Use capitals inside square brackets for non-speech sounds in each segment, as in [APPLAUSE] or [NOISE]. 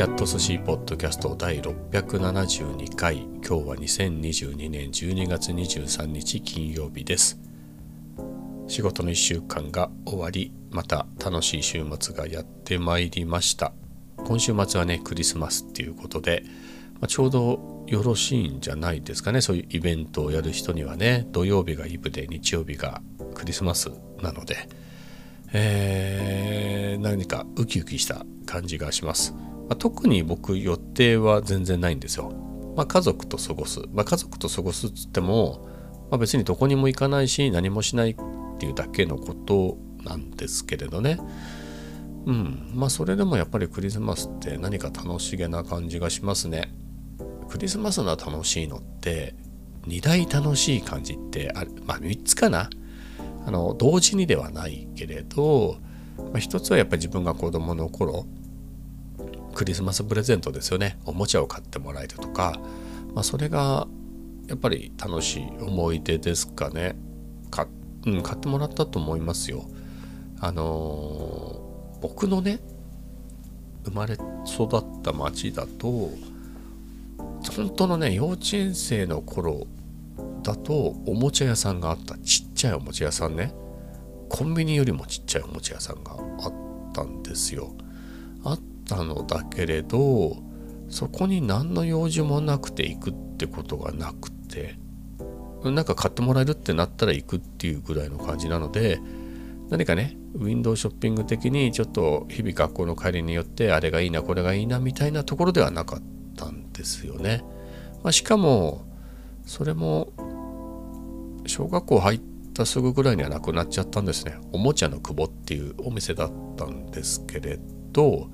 キャット寿司ポッドキャスト第672回。今日は2022年12月23日金曜日です。仕事の1週間が終わりまた楽しい週末がやってまいりました。今週末はねクリスマスっていうことで、まあ、ちょうどよろしいんじゃないですかね。そういうイベントをやる人にはね土曜日がイブで日曜日がクリスマスなので、えー、何かウキウキした感じがします、まあ、特に僕予定は全然ないんですよ、まあ、家族と過ごす、まあ、家族と過ごすっつっても、まあ、別にどこにも行かないし何もしないっていうだけのことなんですけれどね。うん。まあそれでもやっぱりクリスマスって何か楽しげな感じがしますね。クリスマスの楽しいのって2大楽しい感じってある。まあ3つかな。あの同時にではないけれど、まあ、一つはやっぱり自分が子供の頃クリスマスプレゼントですよね。おもちゃを買ってもらえるとか、まあ、それがやっぱり楽しい思い出ですかね。か、うん、買ってもらったと思いますよ。あのー、僕のね生まれ育った町だと本当のね幼稚園生の頃だとおもちゃ屋さんがあった。ちっちゃいおもちゃ屋さんね。コンビニよりもちっちゃいおもちゃ屋さんがあったんですよ。あったのだけれどそこに何の用事もなくて行くってことがなくてなんか買ってもらえるってなったら行くっていうぐらいの感じなので何かねウィンドウショッピング的にちょっと日々学校の帰りによってあれがいいなこれがいいなみたいなところではなかったんですよね。まあ、しかもそれも小学校入ったすぐぐらいにはなくなっちゃったんですねおもちゃの久保っていうお店だったんですけれど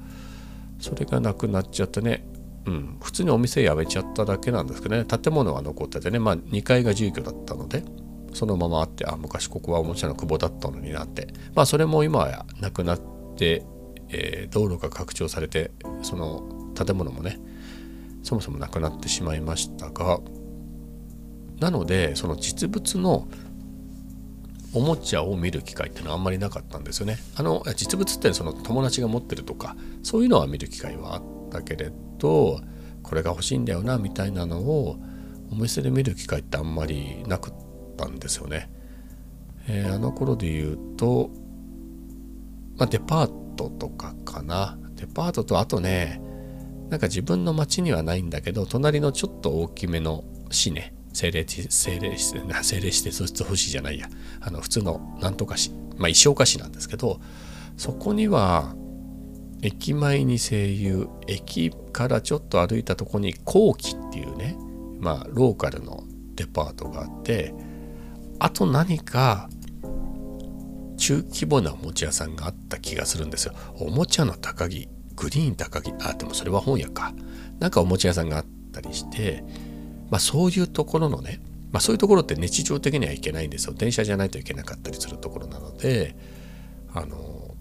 それがなくなっちゃってね。うん。普通にお店辞めちゃっただけなんですけどね。建物は残っててね。まあ2階が住居だったのでそのままあってあ昔ここはおもちゃの久保だったのになって。まあそれも今はなくなって、えー、道路が拡張されてその建物もねそもそもなくなってしまいましたがなのでその実物のおもちゃを見る機会ってのはあんまりなかったんですよね。あの実物ってその友達が持ってるとかそういうのは見る機会はあったけれどこれが欲しいんだよなみたいなのをお店で見る機会ってあんまりなくったんですよね。えー、あの頃で言うと、まあ、デパートとかかな。デパートとあとねなんか自分の町にはないんだけど隣のちょっと大きめの市ね精霊精霊して精霊してそして欲しいじゃないや。あの普通のなんとか市まあ石岡市なんですけどそこには駅前に声優駅からちょっと歩いたとこに後期っていうねまあローカルのデパートがあってあと何か中規模なおもちゃ屋さんがあった気がするんですよ。おもちゃの高木グリーン高木。あでもそれは本屋か。なんかおもちゃ屋さんがあったりしてまあ、そういうところのね、まあ、そういうところって日常的にはいけないんですよ。電車じゃないといけなかったりするところなのであの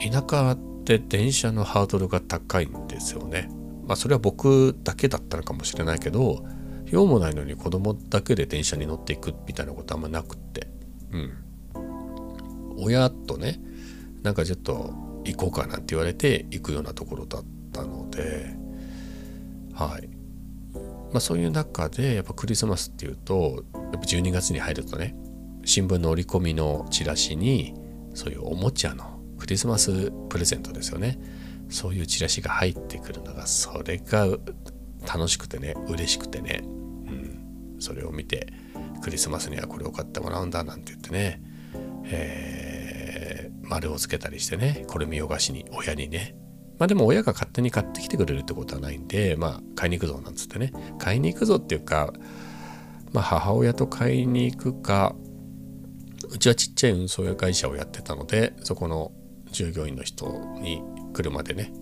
田舎って電車のハードルが高いんですよね。まあそれは僕だけだったのかもしれないけど用もないのに子供だけで電車に乗っていくみたいなことあんまなくって。うん。親とねなんかちょっと行こうかなんて言われて行くようなところだったのではい。まあ、そういう中でやっぱクリスマスっていうとやっぱ12月に入るとね新聞の折り込みのチラシにそういうおもちゃのクリスマスプレゼントですよね。そういうチラシが入ってくるのがそれが楽しくてね嬉しくてね、うん、それを見てクリスマスにはこれを買ってもらうんだなんて言ってね、えー、丸をつけたりしてねこれ見よがしに親にねまあでも親が勝手に買ってきてくれるってことはないんで、まあ買いに行くぞなんつってね。買いに行くぞっていうか、まあ母親と買いに行くか、うちはちっちゃい運送屋会社をやってたので、そこの従業員の人に車でね、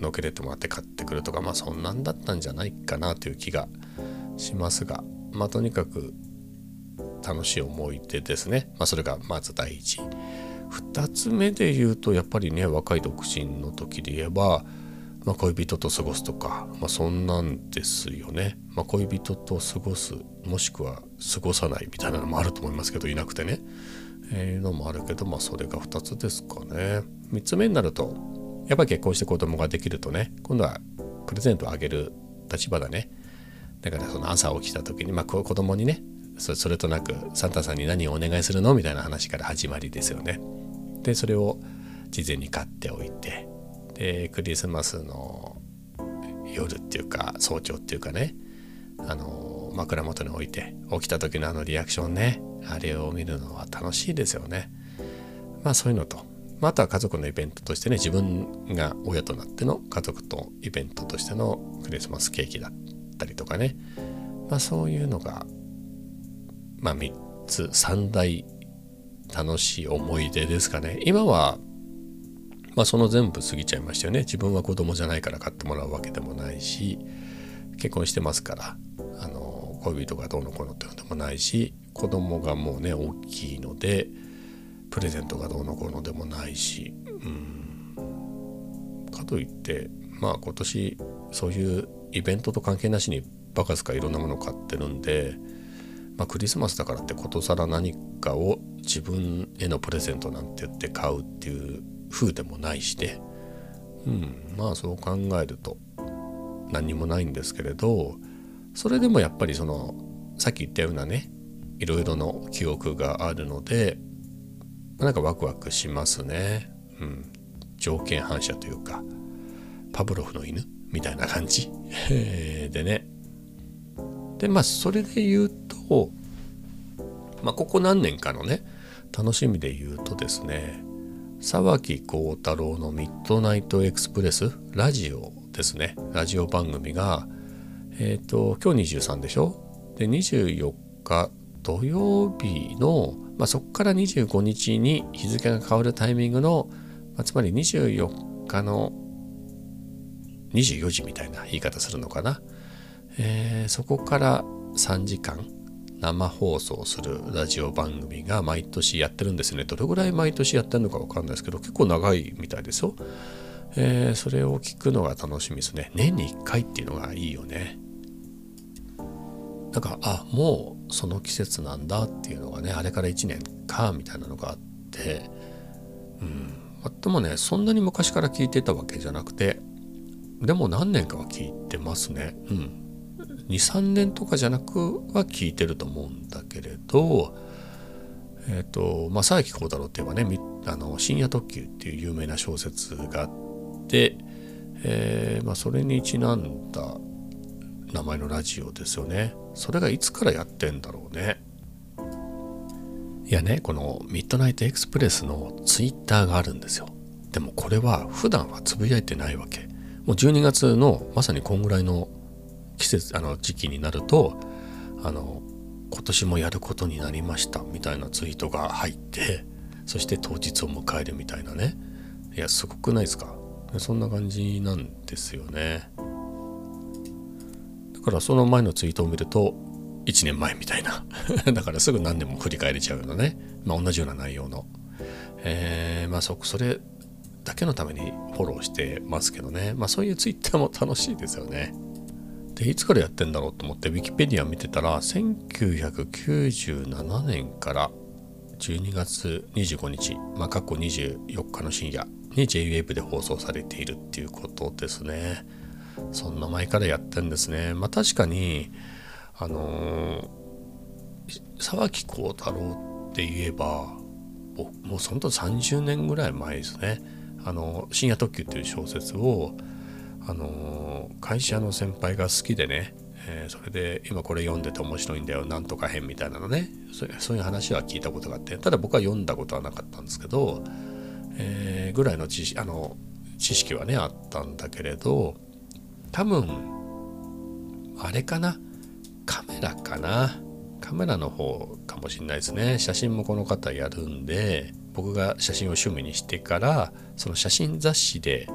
のけれてもらって買ってくるとか、まあそんなんだったんじゃないかなという気がしますが、まあとにかく楽しい思い出ですね。まあそれがまず第一。2つ目で言うとやっぱりね若い独身の時で言えば、まあ、恋人と過ごすとか、まあ、そんなんですよね、まあ、恋人と過ごすもしくは過ごさないみたいなのもあると思いますけどいなくてね、えー、のもあるけどまあそれが2つですかね。3つ目になるとやっぱり結婚して子供ができるとね今度はプレゼントをあげる立場だね。だからその朝起きた時に、まあ、子供にねそれとなくサンタさんに何をお願いするのみたいな話から始まりですよね。でそれを事前に買っておいてでクリスマスの夜っていうか早朝っていうかねあの枕元に置いて起きた時のあのリアクションねあれを見るのは楽しいですよね。まあそういうのと、まあ、あとは家族のイベントとしてね自分が親となっての家族とイベントとしてのクリスマスケーキだったりとかね、まあ、そういうのがまあ3つ3大楽しい思い出ですかね。今はまあその全部過ぎちゃいましたよね。自分は子供じゃないから買ってもらうわけでもないし結婚してますからあの恋人がどうのこうのっていうのでもないし子供がもうね大きいのでプレゼントがどうのこうのでもないしうん。かといってまあ今年そういうイベントと関係なしにバカすかいろんなものを買ってるんでまあ、クリスマスだからってことさら何かを自分へのプレゼントなんて言って買うっていう風でもないしで、うん、まあそう考えると何にもないんですけれどそれでもやっぱりそのさっき言ったようなねいろいろの記憶があるのでなんかワクワクしますね。うん、条件反射というかパブロフの犬みたいな感じ [LAUGHS] でねでまあそれで言うと、まあ、ここ何年かのね楽しみで言うとですね沢木幸太郎のミッドナイトエクスプレスラジオですね。ラジオ番組がえっ、ー、と今日23でしょ？で24日土曜日の、まあ、そこから25日に日付が変わるタイミングの、まあ、つまり24日の24時みたいな言い方するのかな？えー、そこから3時間生放送するラジオ番組が毎年やってるんですね。どれぐらい毎年やってるのかわかんないですけど、結構長いみたいですよ。えー、それを聞くのが楽しみですね。年に1回っていうのがいいよね。なんか、あ、もうその季節なんだっていうのがね、あれから1年か、みたいなのがあって、うん。でもね、そんなに昔から聞いてたわけじゃなくて、でも何年かは聞いてますね。うん。23年とかじゃなくは聞いてると思うんだけれどえっ、ー、とまあ佐伯幸太郎って言えばねあの深夜特急っていう有名な小説があって、えー、まあ、それにちなんだ名前のラジオですよね。それがいつからやってんだろうね。いやねこのミッドナイトエクスプレスのツイッターがあるんですよ。でもこれは普段はつぶやいてないわけ。もう12月のまさにこんぐらいの季節あの時期になるとあの今年もやることになりましたみたいなツイートが入ってそして当日を迎えるみたいなね。いやすごくないですか？そんな感じなんですよね。だからその前のツイートを見ると1年前みたいな。[LAUGHS] だからすぐ何年も振り返れちゃうようなね、まあ、同じような内容の。えー、まあそそれだけのためにフォローしてますけどね。まあそういうツイッターも楽しいですよね。でいつからやってんだろうと思ってウィキペディア見てたら1997年から12月25日まあ過去24日の深夜に JWAVE で放送されているっていうことですね。そんな前からやってんですね。まあ確かにあのー、沢木幸太郎って言えばもうそのと30年ぐらい前ですね。あの深夜特急っていう小説をあの会社の先輩が好きでね、えー、それで今これ読んでて面白いんだよなんとか編みたいなのねそういう話は聞いたことがあってただ僕は読んだことはなかったんですけど、えー、ぐらいの知あの知識はねあったんだけれど多分あれかなカメラかなカメラの方かもしれないですね。写真もこの方やるんで僕が写真を趣味にしてからその写真雑誌で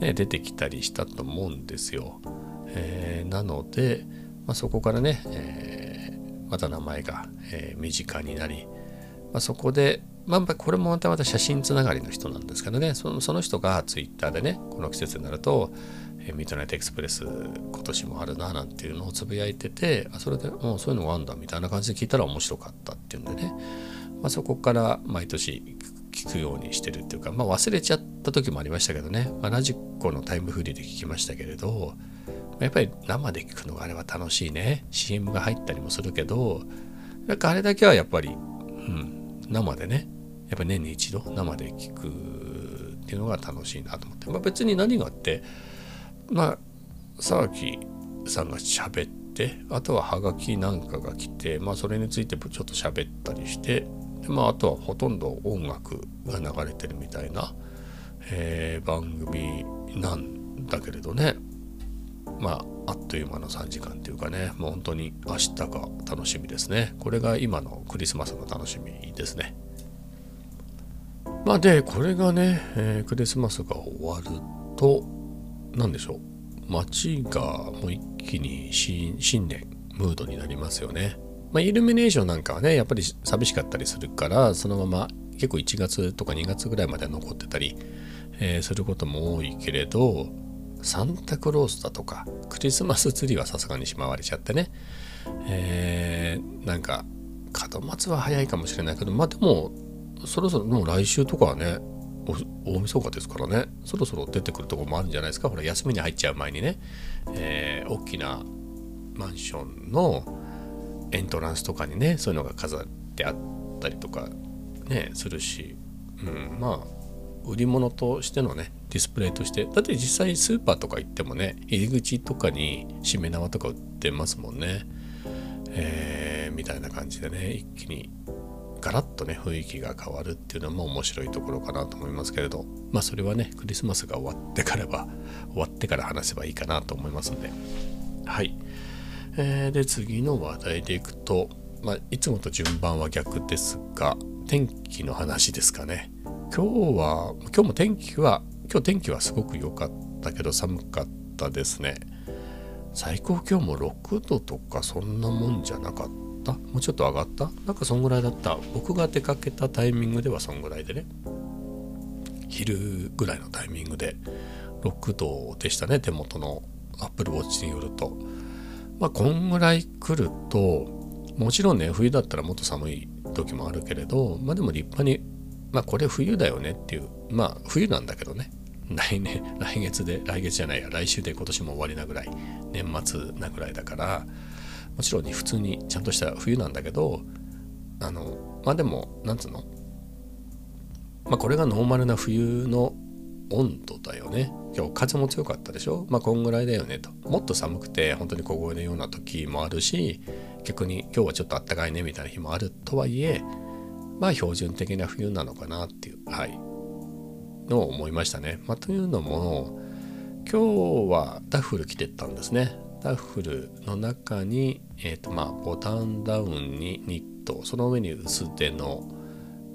ね、出てきたりしたと思うんですよ。えー、なので、まあ、そこからね、えー、また名前が、えー、身近になり、まあ、そこで、まあ、これもまたまた写真つながりの人なんですけどねそのその人がツイッターでねこの季節になると、えー、ミッドナイトエクスプレス今年もあるななんていうのをつぶやいててあそれでもうそういうのがあるんだみたいな感じで聞いたら面白かったっていうんでね、まあ、そこから毎年聞くようにしてるっていうか、まあ、忘れちゃった時もありましたけどね、まあ、ラジコのタイムフリーで聞きましたけれどやっぱり生で聞くのがあれは楽しいね。CM が入ったりもするけどなんかあれだけはやっぱり、うん、生でね。やっぱ年に一度生で聞くっていうのが楽しいなと思って、まあ、別に何があってまあ沢木さんが喋ってあとはハガキなんかが来て、まあ、それについてちょっと喋ったりしてで、まあ、あとはほとんど音楽が流れてるみたいな、えー、番組なんだけれどね。まああっという間の3時間っていうかね。もう本当に明日が楽しみですね。これが今のクリスマスの楽しみですね。まあでこれがね、えー、クリスマスが終わると何でしょう。街がもう一気に新年ムードになりますよね。まあ、イルミネーションなんかはねやっぱり寂しかったりするからそのまま結構1月とか2月ぐらいまで残ってたり、えー、することも多いけれどサンタクロースだとかクリスマスツリーはさすがにしまわれちゃってね、えー、なんか門松は早いかもしれないけどまあでもそろそろもう来週とかはね大晦日ですからねそろそろ出てくるとこもあるんじゃないですか。ほら休みに入っちゃう前にね、えー、大きなマンションのエントランスとかにねそういうのが飾ってあったりとかねするし、うん、まあ売り物としてのねディスプレイとしてだって実際スーパーとか行ってもね入り口とかにしめ縄とか売ってますもんね。えー、みたいな感じでね一気にガラッとね雰囲気が変わるっていうのも面白いところかなと思いますけれど。まあそれはねクリスマスが終わってからは終わってから話せばいいかなと思いますんで。はい、えー、で次の話題でいくと、まあ、いつもと順番は逆ですが天気の話ですかね。今日は今日も天気は今日天気はすごく良かったけど寒かったですね。最高気温も6度とかそんなもんじゃなかった？もうちょっと上がった？なんかそんぐらいだった？僕が出かけたタイミングではそんぐらいでね。昼ぐらいのタイミングで6度でしたね。手元のアップルウォッチによると。まあこんぐらい来るともちろんね冬だったらもっと寒い時もあるけれどまあでも立派にまあこれ冬だよねっていうまあ冬なんだけどね。来年 [LAUGHS] 来月で来月じゃないや来週で今年も終わりなぐらい年末なぐらいだからもちろん普通にちゃんとした冬なんだけどあのまあでもなんつうの？まあこれがノーマルな冬の温度だよね今日風も強かったでしょ？まあこんぐらいだよねともっと寒くて本当に凍えのような時もあるし逆に今日はちょっとあったかいねみたいな日もあるとはいえまあ標準的な冬なのかなっていうはいのを思いましたね。まあ、というのも今日はダッフル着てったんですね。ダッフルの中に、えーとまあ、ボタンダウンにニットその上に薄手の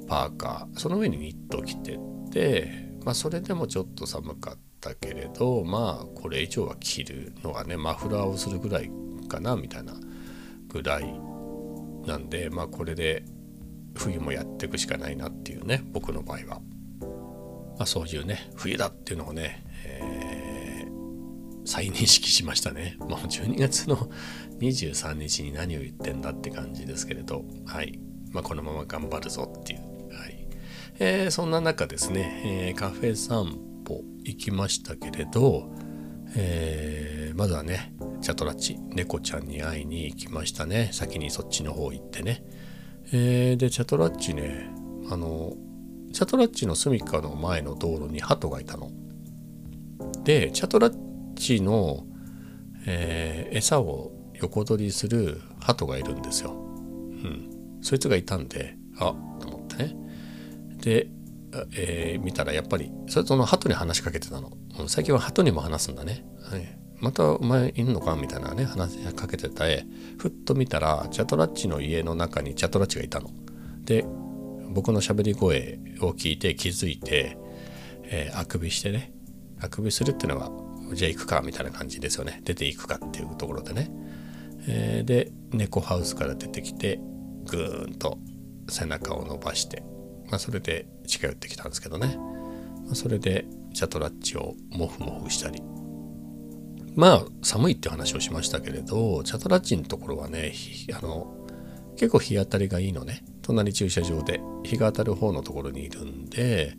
パーカーその上にニット着てって、まあ、それでもちょっと寒かったけれどまあこれ以上は着るのはねマフラーをするぐらいかなみたいなぐらいなんでまあこれで冬もやっていくしかないなっていうね僕の場合は、まあ、そういうね冬だっていうのをね、えー再認識しましたね。[LAUGHS] もう12月の23日に何を言ってんだって感じですけれど、はい。まあ、このまま頑張るぞっていう。えー、そんな中ですね、えー、カフェ散歩行きましたけれど、えー、まずはね、チャトラッチ、猫ちゃんに会いに行きましたね。先にそっちの方行ってね。えー、で、チャトラッチね、あの、チャトラッチの住みかの前の道路に鳩がいたの。で、チャトラッチの、えー、餌を横取りする鳩がいるんですよ。うん。そいつがいたんで、あ。で、えー、見たらやっぱり、それその鳩に話しかけてたの。最近は鳩にも話すんだね。はい、またお前いんのかみたいなね、話しかけてた絵。ふっと見たら、チャトラッチの家の中にチャトラッチがいたの。で、僕の喋り声を聞いて気づいて、えー、あくびしてね。あくびするっていうのはじゃあ行くかみたいな感じですよね出ていくかっていうところでね、えー、で猫ハウスから出てきてぐーんと背中を伸ばして、まあ、それで近寄ってきたんですけどね、まあ、それでチャトラッチをモフモフしたり。まあ寒いって話をしましたけれどチャトラッチのところはねあの結構日当たりがいいのね。隣駐車場で日が当たる方のところにいるんで、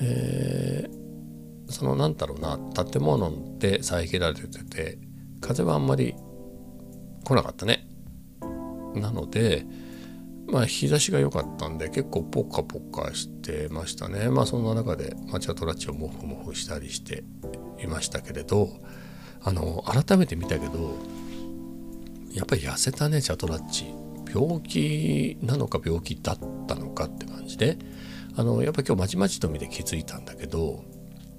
えー、そのなんだろうな建物で遮られてて風はあんまり来なかったね。なのでまあ日差しが良かったんで結構ポッカポッカしてましたね。まあそんな中で抹茶トラッチをモフモフしたりしていましたけれどあの改めて見たけどやっぱり痩せたねチャトラッチ。病気なのか病気だったのかって感じであのやっぱ今日まちまちと見て気づいたんだけど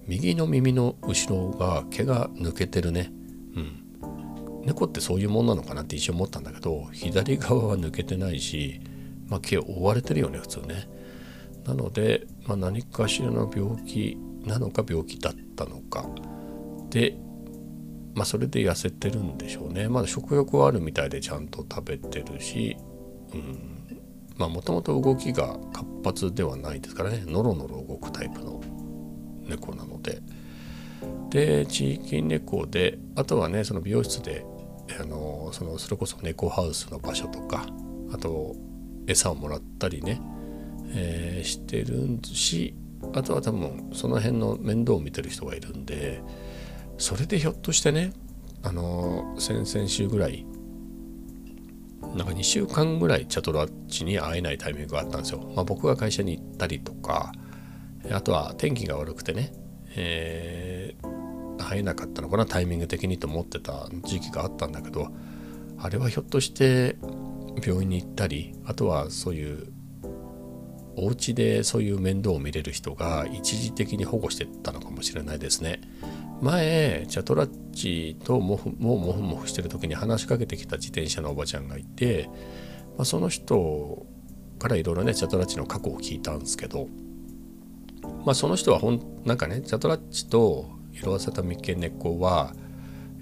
右の耳の後ろが毛が抜けてるね。うん。猫ってそういうもんなのかなって一瞬思ったんだけど左側は抜けてないし、まあ、毛覆われてるよね普通ね。なので、まあ、何かしらの病気なのか病気だったのか。でまあそれで痩せてるんでしょうね。まだ食欲はあるみたいでちゃんと食べてるしうん。まあもともと動きが活発ではないですからね。ノロノロ動くタイプの猫なので。で地域猫であとはねその美容室であのそのそれこそ猫ハウスの場所とかあと餌をもらったりね、えー、してるしあとは多分その辺の面倒を見てる人がいるんでそれでひょっとしてねあの先々週ぐらいなんか2週間ぐらいチャトラッチに会えないタイミングがあったんですよ。まあ、僕が会社に行ったりとかあとは天気が悪くてね、えー、会えなかったのかなタイミング的にと思ってた時期があったんだけどあれはひょっとして病院に行ったりあとはそういうお家でそういう面倒を見れる人が一時的に保護してたのかもしれないですね。前チャトラッチとモフもモフモフしてる時に話しかけてきた自転車のおばちゃんがいて、まあ、その人からいろいろねチャトラッチの過去を聞いたんですけど、まあ、その人はほんなんかねチャトラッチと色あせた三毛猫は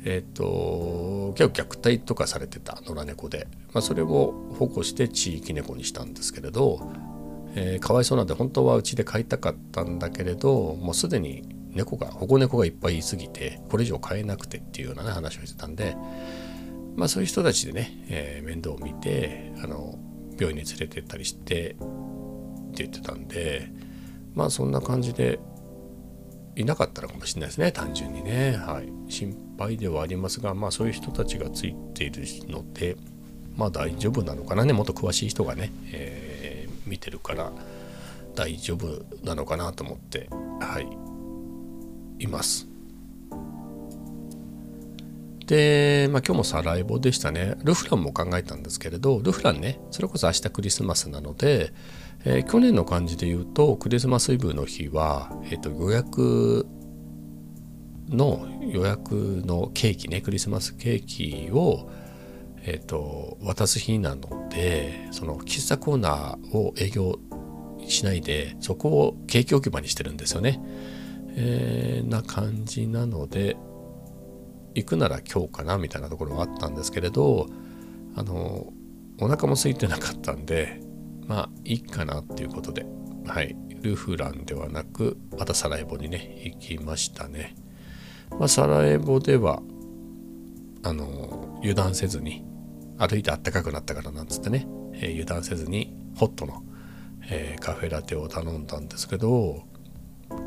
えっ、ー、と結構虐待とかされてた野良猫で、まあ、それを保護して地域猫にしたんですけれど、えー、かわいそうなんで本当はうちで飼いたかったんだけれどもうすでに猫が保護猫がいっぱいいすぎてこれ以上飼えなくてっていうような、ね、話をしてたんでまあそういう人たちでね、えー、面倒を見てあの病院に連れてったりしてって言ってたんでまあそんな感じでいなかったのかもしれないですね単純にね。はい。心配ではありますがまあそういう人たちがついているのでまあ大丈夫なのかなねもっと詳しい人がね、えー、見てるから大丈夫なのかなと思ってはいいます。で、まあ、今日もサラエボでしたね。ルフランも考えたんですけれど、ルフランね、それこそ明日クリスマスなので、えー、去年の感じで言うと、クリスマスイブの日は、えー、と予約の予約のケーキね、クリスマスケーキを、えーと、渡す日なので、その喫茶コーナーを営業しないで、そこをケーキ置き場にしてるんですよね。えー、な感じなので行くなら今日かなみたいなところはあったんですけれどあのお腹も空いてなかったんでまあいいかなっていうことではいルフランではなくまたサラエボにね行きましたね、まあ、サラエボではあの油断せずに歩いてあったかくなったからなんつってね、えー、油断せずにホットの、えー、カフェラテを頼んだんですけど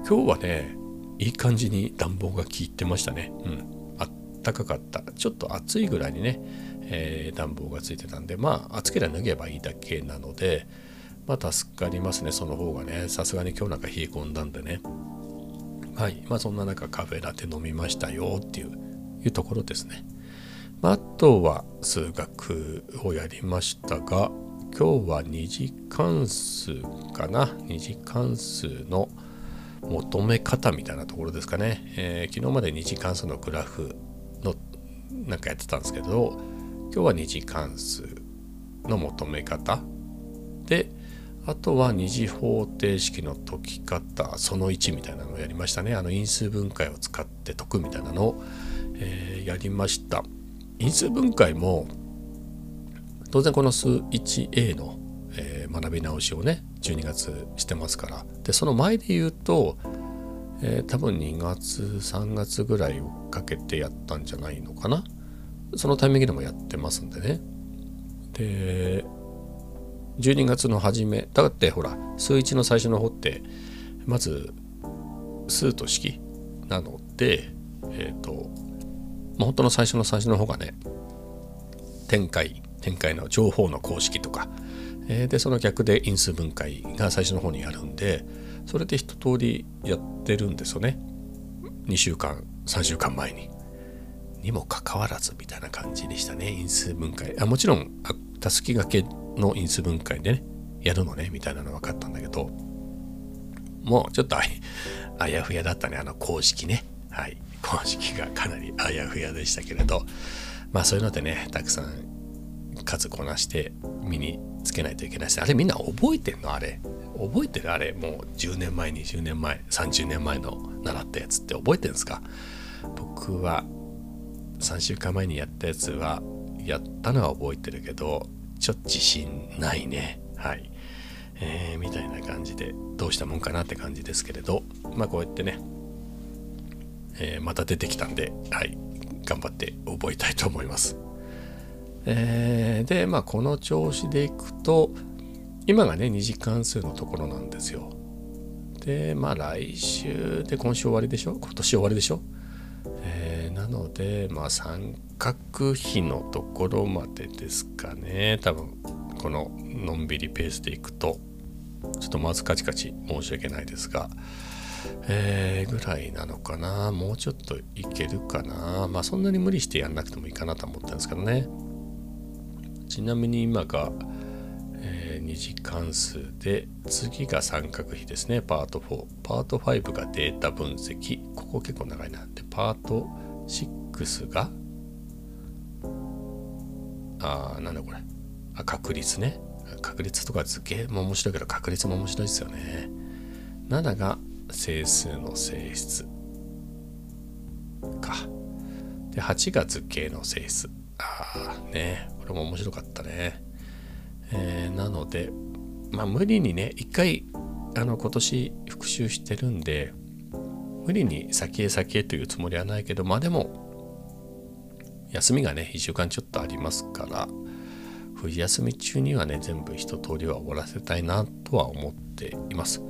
今日はねいい感じに暖房が効いてましたね。うん。あったかかった。ちょっと暑いぐらいにね、えー、暖房がついてたんでまあ暑ければ脱げばいいだけなのでまあ助かりますねその方がね。さすがに今日なんか冷え込んだんでね。はい。まあそんな中カフェラテ飲みましたよっていうところですね、まあ、あとは数学をやりましたが今日は2次関数かな。2次関数の求め方みたいなところですかね、えー、昨日まで2次関数のグラフのなんかやってたんですけど今日は2次関数の求め方。であとは二次方程式の解き方その1みたいなのをやりましたね。あの因数分解を使って解くみたいなのを、えー、やりました。因数分解も当然この数 1a のえー、学び直しをね12月してますから。でその前で言うと、えー、多分2月3月ぐらいをかけてやったんじゃないのかな。そのタイミングでもやってますんでね。で12月の初め。だってほら数一の最初の方ってまず数と式なのでえっ、ー、と、まあ、本当の最初の最初の方がね展開展開の情報の公式とか、えー、でその逆で因数分解が最初の方にやるんでそれで一通りやってるんですよね。2週間3週間前に。にもかかわらずみたいな感じでしたね因数分解。あもちろんたすきがけの因数分解でねやるのねみたいなの分かったんだけどもうちょっと [LAUGHS] あやふやだったねあの公式ね。はい。公式がかなりあやふやでしたけれどまあそういうのでねたくさん数こなして身につけないといけないしあれみんな覚えてんの？あれ。覚えてる？あれ。もう10年前20年前30年前の習ったやつって覚えてんですか？僕は3週間前にやったやつはやったのは覚えてるけどちょっと自信ないね。はい。えー、みたいな感じでどうしたもんかなって感じですけれど。まあこうやってね、えー、また出てきたんではい。頑張って覚えたいと思います。えー、でまあこの調子でいくと今がね2次関数のところなんですよ。でまあ来週で今週終わりでしょ？今年終わりでしょ？なのでまあ三角比のところまでですかね。多分こののんびりペースでいくとちょっとまずカチカチ申し訳ないですがえー、ぐらいなのかな。もうちょっといけるかな。まあそんなに無理してやんなくてもいいかなと思ったんですけどね。ちなみに今が、えー、2次関数で次が三角比ですね。パート4パート5がデータ分析。ここ結構長いな。でパート6が？あなんだこれ。あ確率ね。確率とか図形も面白いけど確率も面白いですよね。7が整数の性質。か。で8が図形の性質。ああね。これも面白かったね。えー、なのでまあ無理にね一回あの今年復習してるんで無理に先へ先へというつもりはないけどまあでも休みがね1週間ちょっとありますから冬休み中にはね全部一通りは終わらせたいなとは思っています。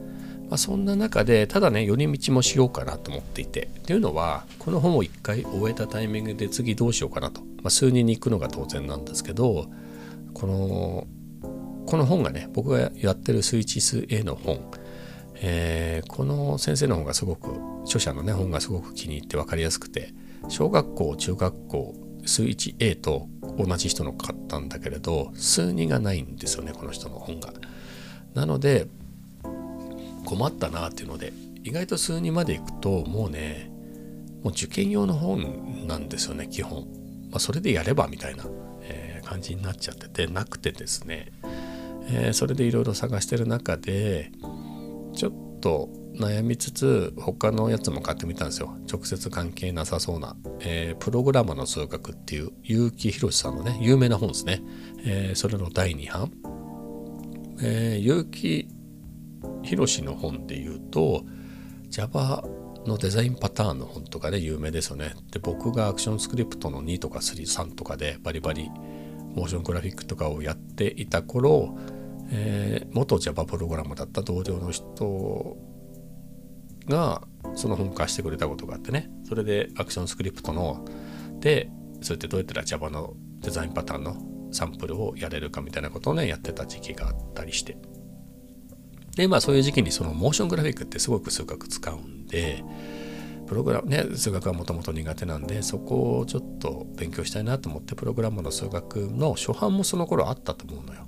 まあ、そんな中でただね寄り道もしようかなと思っていてっていうのはこの本を1回終えたタイミングで次どうしようかなと、まあ、数人に行くのが当然なんですけどこのこの本がね僕がやってる数1数 A の本えー、この先生の本がすごく著者のね本がすごく気に入って分かりやすくて小学校中学校数 1A と同じ人の買ったんだけれど数2がないんですよねこの人の本が。なので困ったなっていうので意外と数2までいくともうねもう受験用の本なんですよね基本。まあ、それでやればみたいな、えー、感じになっちゃっててなくてですね、えー、それでいろいろ探してる中でちょっと悩みつつ他のやつも買ってみたんですよ。直接関係なさそうな、えー、プログラマーの数学っていう結城宏さんのね有名な本ですね、えー、それの第2版、え、結城宏の本で言うと Java のデザインパターンの本とかで有名ですよね。で僕がアクションスクリプトの2とか3、3とかでバリバリモーショングラフィックとかをやっていた頃えー、元 Java プログラムだった同僚の人がその本貸してくれたことがあってねそれでアクションスクリプトのでそうやってどうやったら Java のデザインパターンのサンプルをやれるかみたいなことをねやってた時期があったりしてでまあそういう時期にそのモーショングラフィックってすごく数学使うんでプログラムね数学はもともと苦手なんでそこをちょっと勉強したいなと思ってプログラムの数学の初版もその頃あったと思うのよ。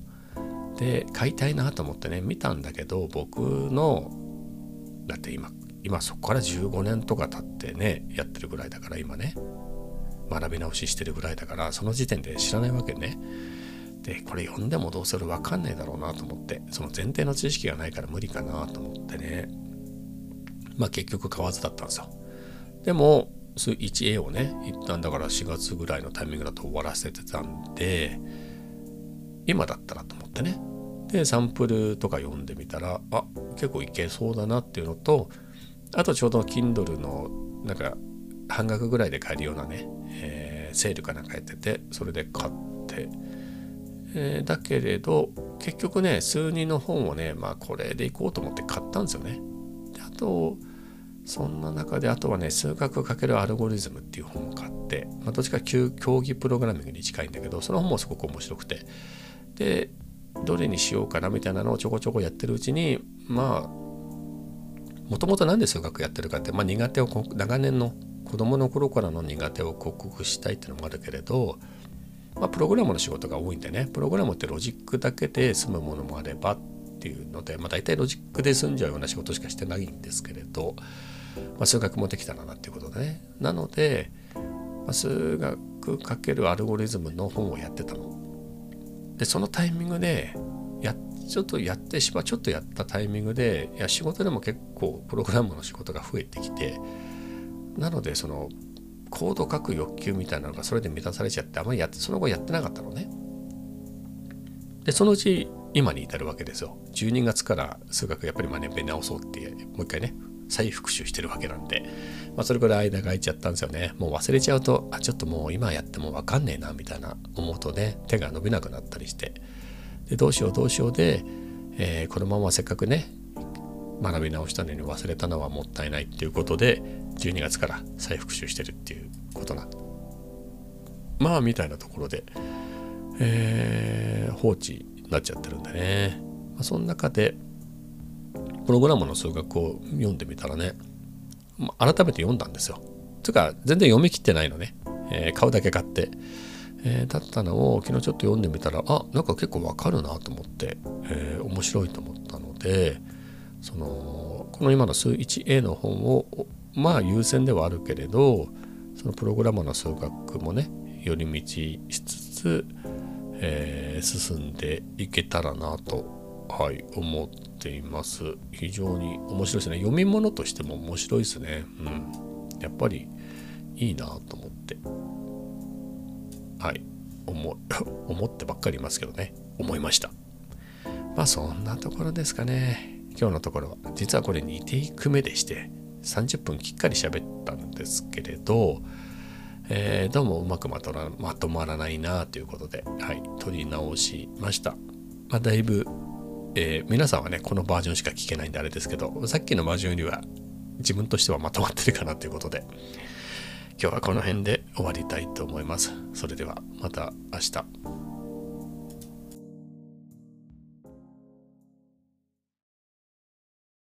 で買いたいなと思ってね見たんだけど僕のだって今今そこから15年とか経ってねやってるぐらいだから今ね学び直ししてるぐらいだからその時点で知らないわけね。でこれ読んでもどうせ俺分かんないだろうなと思ってその前提の知識がないから無理かなと思ってね。まあ結局買わずだったんですよ。でも 1A をね一旦だから4月ぐらいのタイミングだと終わらせてたんで今だったらと思ってね。でサンプルとか読んでみたらあ結構いけそうだなっていうのとあとちょうど Kindle のなんか半額ぐらいで買えるようなね、えー、セールかなんかやっててそれで買って、えー、だけれど結局ね数人の本をねまあこれでいこうと思って買ったんですよね。であとそんな中であとはね数学×アルゴリズムっていう本を買って、まあ、どっちか競技プログラミングに近いんだけどその本もすごく面白くてでどれにしようかなみたいなのをちょこちょこやってるうちにまあもともと何で数学やってるかって、まあ、苦手を長年の子供の頃からの苦手を克服したいっていうのもあるけれど、まあ、プログラムの仕事が多いんでねプログラムってロジックだけで済むものもあればっていうので、まあ、大体ロジックで済んじゃうような仕事しかしてないんですけれど、まあ、数学もできたらなっていうことでねなので、まあ、数学×アルゴリズムの本をやってたの。でそのタイミングでやちょっとやってしまちょっとやったタイミングでいや仕事でも結構プログラムの仕事が増えてきてなのでそのコード書く欲求みたいなのがそれで満たされちゃってあまりやってその後やってなかったのね。でそのうち今に至るわけですよ。12月から数学やっぱりまあ年直そうってもう一回ね再復習してるわけなんで、まあ、それぐらい間が空いちゃったんですよね。もう忘れちゃうとあちょっともう今やっても分かんねえなみたいな思うとね手が伸びなくなったりして。でどうしようどうしようで、えー、このまませっかくね学び直したのに忘れたのはもったいないっていうことで12月から再復習してるっていうことな。まあみたいなところで、えー、放置になっちゃってるんでね、まあ、その中でプログラムの数学を読んでみたらね、改めて読んだんですよ。つうか全然読み切ってないのね、えー、買うだけ買って、えー、だったのを昨日ちょっと読んでみたらあなんか結構わかるなと思って、えー、面白いと思ったのでそのこの今の数 1A の本をまあ優先ではあるけれどそのプログラマーの数学もね寄り道しつつ、えー、進んでいけたらなと、はい、思っています。非常に面白いですね。読み物としても面白いですね。うん。やっぱりいいなと思って。はい。思 [LAUGHS] 思ってばっかりいますけどね。思いました。まあそんなところですかね。今日のところは。実はこれ2テイク目でして30分きっかり喋ったんですけれど、えー、どうもうまくまとらまとまらないなということで、はい、撮り直しました。まあ、だいぶ、えー、皆さんはね、このバージョンしか聞けないんであれですけど、さっきのバージョンよりは自分としてはまとまってるかなということで、今日はこの辺で終わりたいと思います。それではまた明日。